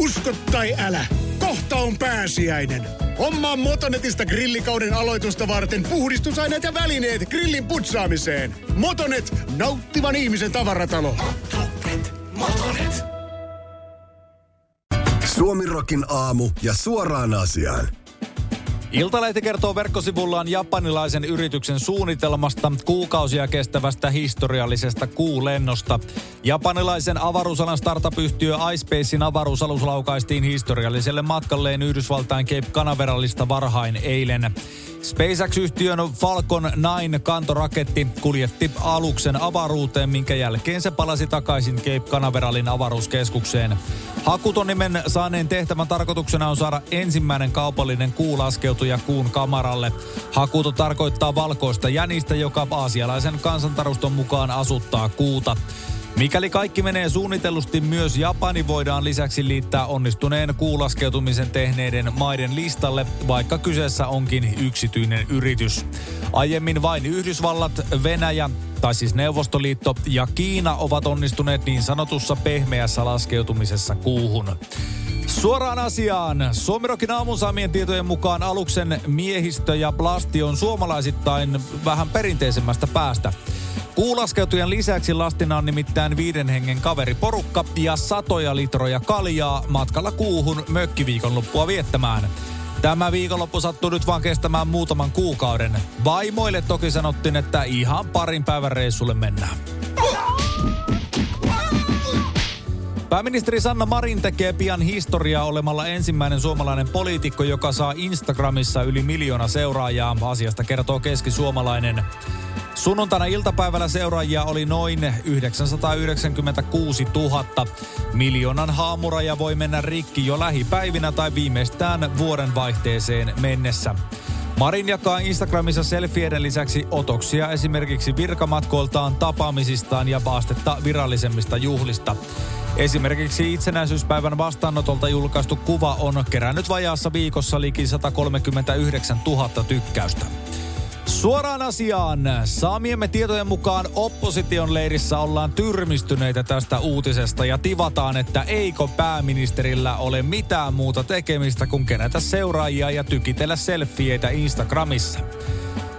Usko tai älä, kohta on pääsiäinen. Hommaa Motonetista grillikauden aloitusta varten puhdistusaineet ja välineet grillin putsaamiseen. Motonet, nauttivan ihmisen tavaratalo. Motonet, Motonet. Suomirokin aamu ja suoraan asiaan. Iltalehti kertoo verkkosivullaan japanilaisen yrityksen suunnitelmasta kuukausia kestävästä historiallisesta kuulennosta. Japanilaisen avaruusalan startup-yhtiö iSpacein avaruusalus laukaistiin historialliselle matkalleen Yhdysvaltain Cape Canaveralista varhain eilen. SpaceX-yhtiön Falcon 9 kantoraketti kuljetti aluksen avaruuteen, minkä jälkeen se palasi takaisin Cape Canaveralin avaruuskeskukseen. Hakutonimen saaneen tehtävän tarkoituksena on saada ensimmäinen kaupallinen kuulaskeutuja kuun kamaralle. Hakuto tarkoittaa valkoista jänistä, joka aasialaisen kansantaruston mukaan asuttaa kuuta. Mikäli kaikki menee suunnitellusti, myös Japani voidaan lisäksi liittää onnistuneen kuulaskeutumisen tehneiden maiden listalle, vaikka kyseessä onkin yksityinen yritys. Aiemmin vain Yhdysvallat, Venäjä, tai siis Neuvostoliitto ja Kiina ovat onnistuneet niin sanotussa pehmeässä laskeutumisessa kuuhun. Suoraan asiaan. Suomirokin aamun saamien tietojen mukaan aluksen miehistö ja plasti on suomalaisittain vähän perinteisemmästä päästä. Kuulaskeutujen lisäksi lastina on nimittäin viiden hengen kaveriporukka ja satoja litroja kaljaa matkalla kuuhun mökkiviikonloppua viettämään. Tämä viikonloppu sattuu nyt vaan kestämään muutaman kuukauden. Vaimoille toki sanottiin, että ihan parin päivän reissulle mennään. Pääministeri Sanna Marin tekee pian historiaa olemalla ensimmäinen suomalainen poliitikko, joka saa Instagramissa yli miljoona seuraajaa. Asiasta kertoo keskisuomalainen. Sunnuntaina iltapäivällä seuraajia oli noin 996 000. Miljoonan haamuraja voi mennä rikki jo lähipäivinä tai viimeistään vuoden vaihteeseen mennessä. Marin jakaa Instagramissa selfieiden lisäksi otoksia esimerkiksi virkamatkoiltaan, tapaamisistaan ja vaastetta virallisemmista juhlista. Esimerkiksi itsenäisyyspäivän vastaanotolta julkaistu kuva on kerännyt vajaassa viikossa liki 139 000 tykkäystä. Suoraan asiaan. Saamiemme tietojen mukaan opposition leirissä ollaan tyrmistyneitä tästä uutisesta ja tivataan, että eikö pääministerillä ole mitään muuta tekemistä kuin kerätä seuraajia ja tykitellä selfieitä Instagramissa.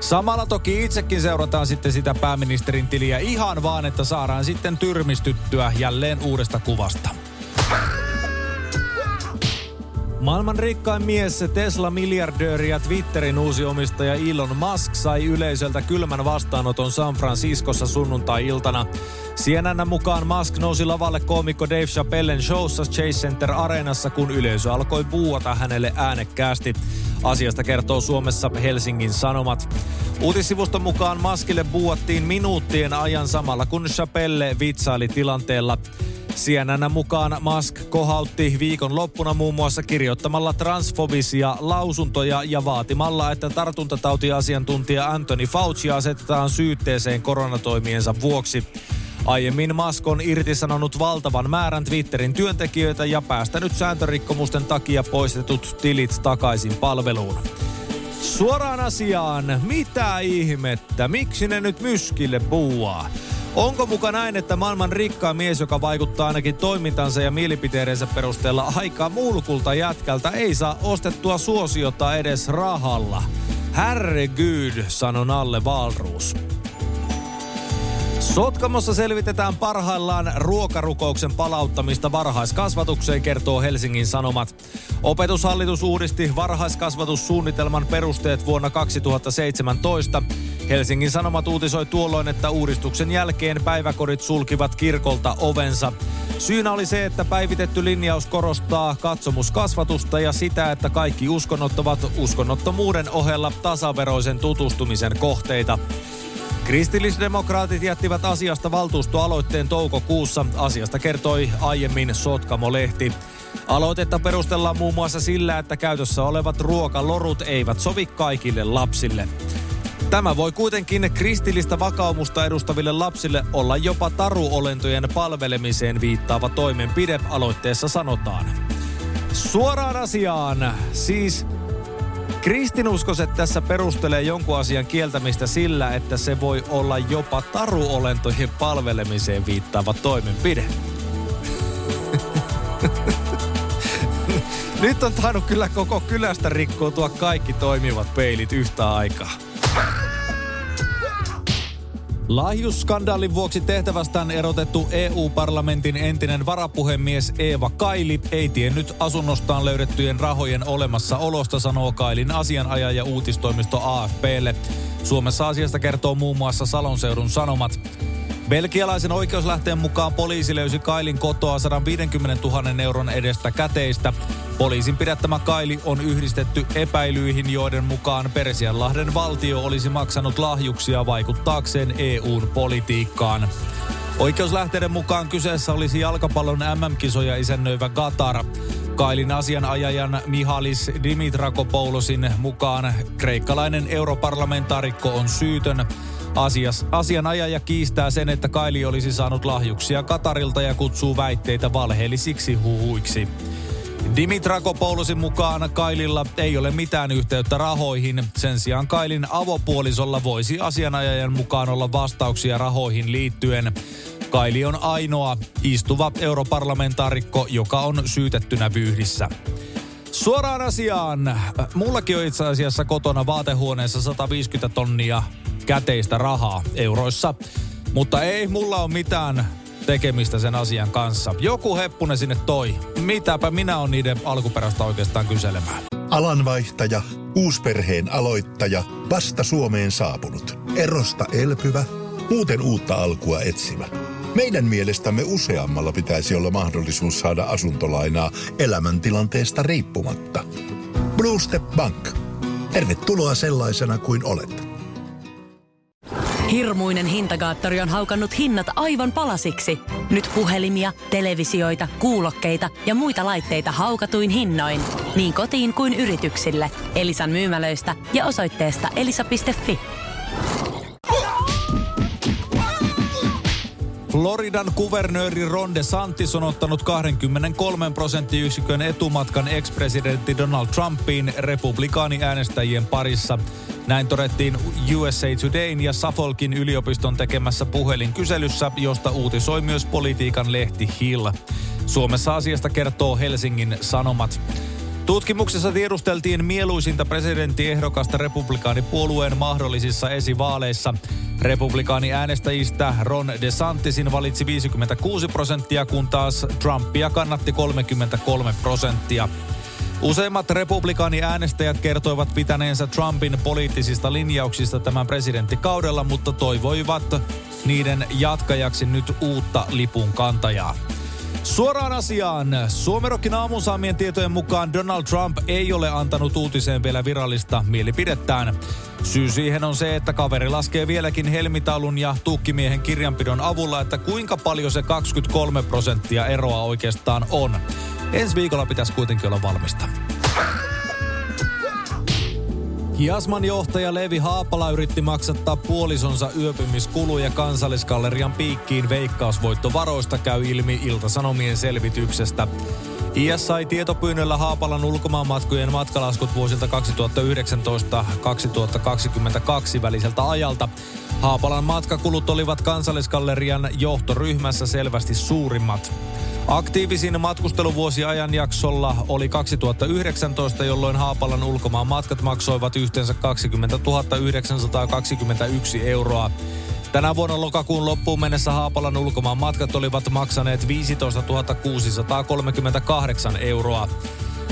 Samalla toki itsekin seurataan sitten sitä pääministerin tiliä ihan vaan, että saadaan sitten tyrmistyttyä jälleen uudesta kuvasta. Maailman rikkain mies, Tesla-miljardööri ja Twitterin uusi omistaja Elon Musk sai yleisöltä kylmän vastaanoton San Franciscossa sunnuntai-iltana. CNN mukaan Musk nousi lavalle koomikko Dave Chappellen showssa Chase Center Areenassa, kun yleisö alkoi puuata hänelle äänekkäästi. Asiasta kertoo Suomessa Helsingin Sanomat. Uutissivuston mukaan Maskille buuattiin minuuttien ajan samalla, kun Chappelle vitsaili tilanteella. CNN mukaan Musk kohautti viikon loppuna muun muassa kirjoittamalla transfobisia lausuntoja ja vaatimalla, että tartuntatautiasiantuntija Anthony Fauci asetetaan syytteeseen koronatoimiensa vuoksi. Aiemmin Musk on irtisanonut valtavan määrän Twitterin työntekijöitä ja päästänyt sääntörikkomusten takia poistetut tilit takaisin palveluun. Suoraan asiaan, mitä ihmettä, miksi ne nyt myskille buuaa? Onko muka näin, että maailman rikkaa mies, joka vaikuttaa ainakin toimintansa ja mielipiteidensä perusteella aika mulkulta jätkältä, ei saa ostettua suosiota edes rahalla? Herregud, sanon alle Valruus. Sotkamossa selvitetään parhaillaan ruokarukouksen palauttamista varhaiskasvatukseen, kertoo Helsingin Sanomat. Opetushallitus uudisti varhaiskasvatussuunnitelman perusteet vuonna 2017. Helsingin Sanomat uutisoi tuolloin, että uudistuksen jälkeen päiväkodit sulkivat kirkolta ovensa. Syynä oli se, että päivitetty linjaus korostaa katsomuskasvatusta ja sitä, että kaikki uskonnot ovat uskonnottomuuden ohella tasaveroisen tutustumisen kohteita. Kristillisdemokraatit jättivät asiasta valtuustoaloitteen toukokuussa. Asiasta kertoi aiemmin Sotkamo-lehti. Aloitetta perustellaan muun muassa sillä, että käytössä olevat ruokalorut eivät sovi kaikille lapsille. Tämä voi kuitenkin kristillistä vakaumusta edustaville lapsille olla jopa taruolentojen palvelemiseen viittaava toimenpide, aloitteessa sanotaan. Suoraan asiaan, siis Kristinuskoset tässä perustelee jonkun asian kieltämistä sillä, että se voi olla jopa taruolentojen palvelemiseen viittaava toimenpide. Nyt on tainnut kyllä koko kylästä rikkoutua kaikki toimivat peilit yhtä aikaa. Lahjusskandaalin vuoksi tehtävästään erotettu EU-parlamentin entinen varapuhemies Eeva Kaili ei tiennyt asunnostaan löydettyjen rahojen olemassaolosta, sanoo Kailin asianajaja uutistoimisto AFPlle. Suomessa asiasta kertoo muun muassa Salon seudun sanomat. Belgialaisen oikeuslähteen mukaan poliisi löysi Kailin kotoa 150 000 euron edestä käteistä. Poliisin pidättämä Kaili on yhdistetty epäilyihin, joiden mukaan Persianlahden valtio olisi maksanut lahjuksia vaikuttaakseen EUn politiikkaan. Oikeuslähteiden mukaan kyseessä olisi jalkapallon MM-kisoja isännöivä Qatar. Kailin asianajajan Mihalis Dimitrakopoulosin mukaan kreikkalainen europarlamentaarikko on syytön. Asias, asianajaja kiistää sen, että Kaili olisi saanut lahjuksia Katarilta ja kutsuu väitteitä valheellisiksi huhuiksi. Dimitrakopoulosin mukaan Kaililla ei ole mitään yhteyttä rahoihin. Sen sijaan Kailin avopuolisolla voisi asianajajan mukaan olla vastauksia rahoihin liittyen. Kaili on ainoa istuva europarlamentaarikko, joka on syytettynä vyyhdissä. Suoraan asiaan. Mullakin on itse asiassa kotona vaatehuoneessa 150 tonnia käteistä rahaa euroissa. Mutta ei mulla ole mitään tekemistä sen asian kanssa. Joku heppunen sinne toi. Mitäpä minä on niiden alkuperäistä oikeastaan kyselemään. Alanvaihtaja, uusperheen aloittaja, vasta Suomeen saapunut, erosta elpyvä, muuten uutta alkua etsimä. Meidän mielestämme useammalla pitäisi olla mahdollisuus saada asuntolainaa elämäntilanteesta riippumatta. Blue Step Bank. Tervetuloa sellaisena kuin olet. Hirmuinen hintakaattori on haukannut hinnat aivan palasiksi. Nyt puhelimia, televisioita, kuulokkeita ja muita laitteita haukatuin hinnoin. Niin kotiin kuin yrityksille. Elisan myymälöistä ja osoitteesta elisa.fi. Floridan kuvernööri Ron DeSantis on ottanut 23 prosenttiyksikön etumatkan ex-presidentti Donald Trumpiin republikaaniäänestäjien parissa. Näin todettiin USA Todayn ja Suffolkin yliopiston tekemässä puhelinkyselyssä, josta uutisoi myös politiikan lehti Hill. Suomessa asiasta kertoo Helsingin Sanomat. Tutkimuksessa tiedusteltiin mieluisinta presidenttiehdokasta republikaanipuolueen mahdollisissa esivaaleissa. Republikaani äänestäjistä Ron DeSantisin valitsi 56 prosenttia, kun taas Trumpia kannatti 33 prosenttia. Useimmat republikaani-äänestäjät kertoivat pitäneensä Trumpin poliittisista linjauksista tämän presidenttikaudella, mutta toivoivat niiden jatkajaksi nyt uutta lipun kantajaa. Suoraan asiaan. Suomerokin aamun saamien tietojen mukaan Donald Trump ei ole antanut uutiseen vielä virallista mielipidettään. Syy siihen on se, että kaveri laskee vieläkin helmitaulun ja tukkimiehen kirjanpidon avulla, että kuinka paljon se 23 prosenttia eroa oikeastaan on. Ensi viikolla pitäisi kuitenkin olla valmista. Jasman johtaja Levi Haapala yritti maksattaa puolisonsa yöpymiskuluja kansalliskallerian piikkiin veikkausvoittovaroista käy ilmi Ilta-Sanomien selvityksestä. IS sai tietopyynnöllä Haapalan ulkomaanmatkojen matkalaskut vuosilta 2019-2022 väliseltä ajalta. Haapalan matkakulut olivat kansalliskallerian johtoryhmässä selvästi suurimmat. Aktiivisin matkusteluvuosi ajanjaksolla oli 2019, jolloin Haapalan ulkomaan matkat maksoivat yhteensä 20 921 euroa. Tänä vuonna lokakuun loppuun mennessä Haapalan ulkomaan matkat olivat maksaneet 15 638 euroa.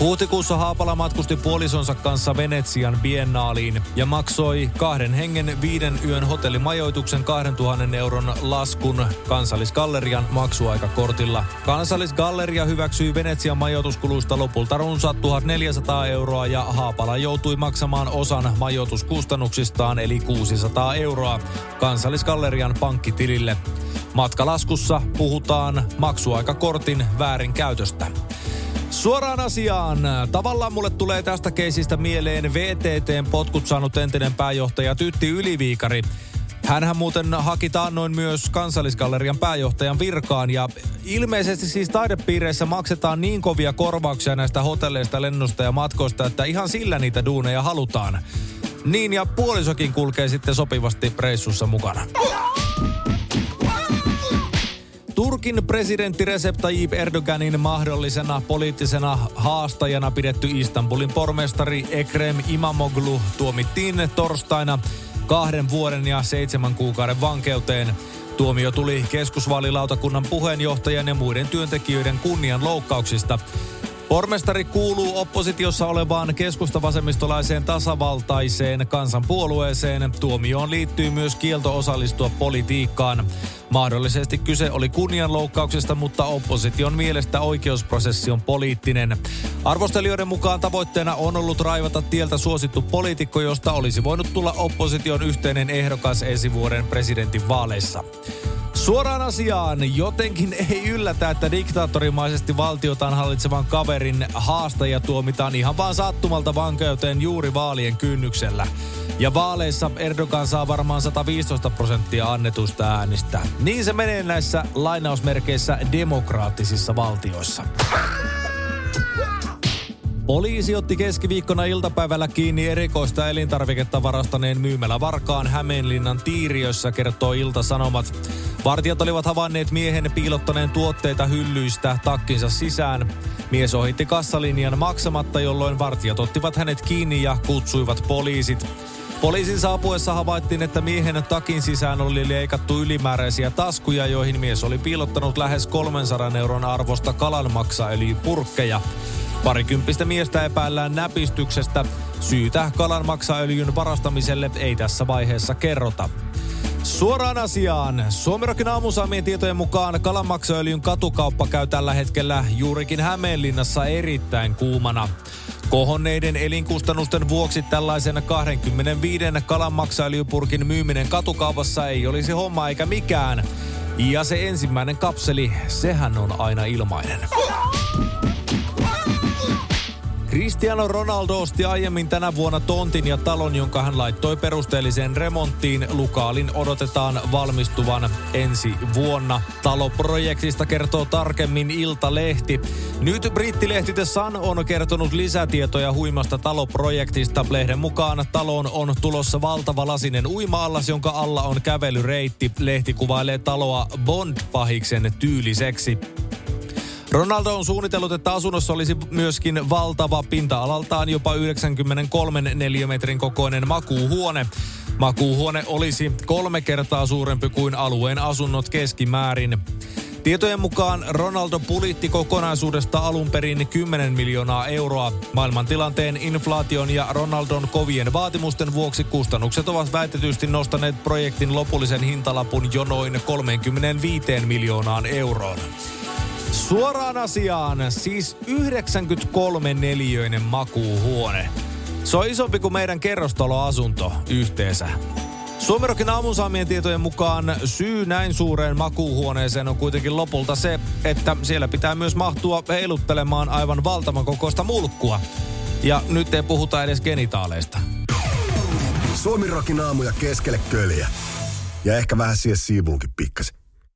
Huhtikuussa Haapala matkusti puolisonsa kanssa Venetsian biennaaliin ja maksoi kahden hengen viiden yön hotellimajoituksen 2000 euron laskun Kansallisgallerian maksuaikakortilla. Kansallisgalleria hyväksyi Venetsian majoituskuluista lopulta runsaat 1400 euroa ja Haapala joutui maksamaan osan majoituskustannuksistaan eli 600 euroa Kansallisgallerian pankkitilille. Matkalaskussa puhutaan maksuaikakortin väärinkäytöstä. Suoraan asiaan. Tavallaan mulle tulee tästä keisistä mieleen VTTn potkut saanut entinen pääjohtaja Tytti Yliviikari. Hänhän muuten haki taannoin myös kansallisgallerian pääjohtajan virkaan ja ilmeisesti siis taidepiireissä maksetaan niin kovia korvauksia näistä hotelleista, lennosta ja matkoista, että ihan sillä niitä duuneja halutaan. Niin ja puolisokin kulkee sitten sopivasti reissussa mukana. Turkin presidentti Recep Tayyip Erdoganin mahdollisena poliittisena haastajana pidetty Istanbulin pormestari Ekrem Imamoglu tuomittiin torstaina kahden vuoden ja seitsemän kuukauden vankeuteen. Tuomio tuli keskusvaalilautakunnan puheenjohtajan ja muiden työntekijöiden kunnianloukkauksista. Pormestari kuuluu oppositiossa olevaan keskustavasemmistolaiseen tasavaltaiseen kansanpuolueeseen. Tuomioon liittyy myös kielto osallistua politiikkaan. Mahdollisesti kyse oli kunnianloukkauksesta, mutta opposition mielestä oikeusprosessi on poliittinen. Arvostelijoiden mukaan tavoitteena on ollut raivata tieltä suosittu poliitikko, josta olisi voinut tulla opposition yhteinen ehdokas ensi vuoden presidentin vaaleissa. Suoraan asiaan, jotenkin ei yllätä, että diktaattorimaisesti valtiotaan hallitsevan kaverin haastajia tuomitaan ihan vaan sattumalta vankeuteen juuri vaalien kynnyksellä. Ja vaaleissa Erdogan saa varmaan 115 prosenttia annetusta äänistä. Niin se menee näissä lainausmerkeissä demokraattisissa valtioissa. Poliisi otti keskiviikkona iltapäivällä kiinni erikoista elintarviketta varastaneen myymällä Varkaan Hämeenlinnan tiiriössä, kertoo Ilta-Sanomat. Vartijat olivat havainneet miehen piilottaneen tuotteita hyllyistä takkinsa sisään. Mies ohitti kassalinjan maksamatta, jolloin vartijat ottivat hänet kiinni ja kutsuivat poliisit. Poliisin saapuessa havaittiin, että miehen takin sisään oli leikattu ylimääräisiä taskuja, joihin mies oli piilottanut lähes 300 euron arvosta kalanmaksaöljypurkkeja. Parikymppistä miestä epäillään näpistyksestä. Syytä kalanmaksaöljyn varastamiselle ei tässä vaiheessa kerrota. Suoraan asiaan. Suomirokin aamusaamien tietojen mukaan kalanmaksaöljyn katukauppa käy tällä hetkellä juurikin Hämeenlinnassa erittäin kuumana. Kohonneiden elinkustannusten vuoksi tällaisen 25 kalanmaksaöljypurkin myyminen katukaupassa ei olisi homma eikä mikään. Ja se ensimmäinen kapseli, sehän on aina ilmainen. Cristiano Ronaldo osti aiemmin tänä vuonna tontin ja talon, jonka hän laittoi perusteelliseen remonttiin. Lukaalin odotetaan valmistuvan ensi vuonna. Taloprojektista kertoo tarkemmin Ilta-lehti. Nyt brittilehti The Sun on kertonut lisätietoja huimasta taloprojektista. Lehden mukaan taloon on tulossa valtava lasinen uima-allas, jonka alla on kävelyreitti. Lehti kuvailee taloa Bond-pahiksen tyyliseksi. Ronaldo on suunnitellut, että asunnossa olisi myöskin valtava pinta-alaltaan jopa 93 neliömetrin kokoinen makuuhuone. Makuuhuone olisi kolme kertaa suurempi kuin alueen asunnot keskimäärin. Tietojen mukaan Ronaldo pulitti kokonaisuudesta alun perin 10 miljoonaa euroa. Maailmantilanteen, inflaation ja Ronaldon kovien vaatimusten vuoksi kustannukset ovat väitetysti nostaneet projektin lopullisen hintalapun jo noin 35 miljoonaan euroon. Suoraan asiaan, siis 93 neliöinen makuuhuone. Se on isompi kuin meidän kerrostaloasunto yhteensä. Suomerokin aamusaamien tietojen mukaan syy näin suureen makuuhuoneeseen on kuitenkin lopulta se, että siellä pitää myös mahtua heiluttelemaan aivan valtavan kokoista mulkkua. Ja nyt ei puhuta edes genitaaleista. Suomirokin aamuja keskelle köljä. Ja ehkä vähän siihen siivuunkin pikkasen.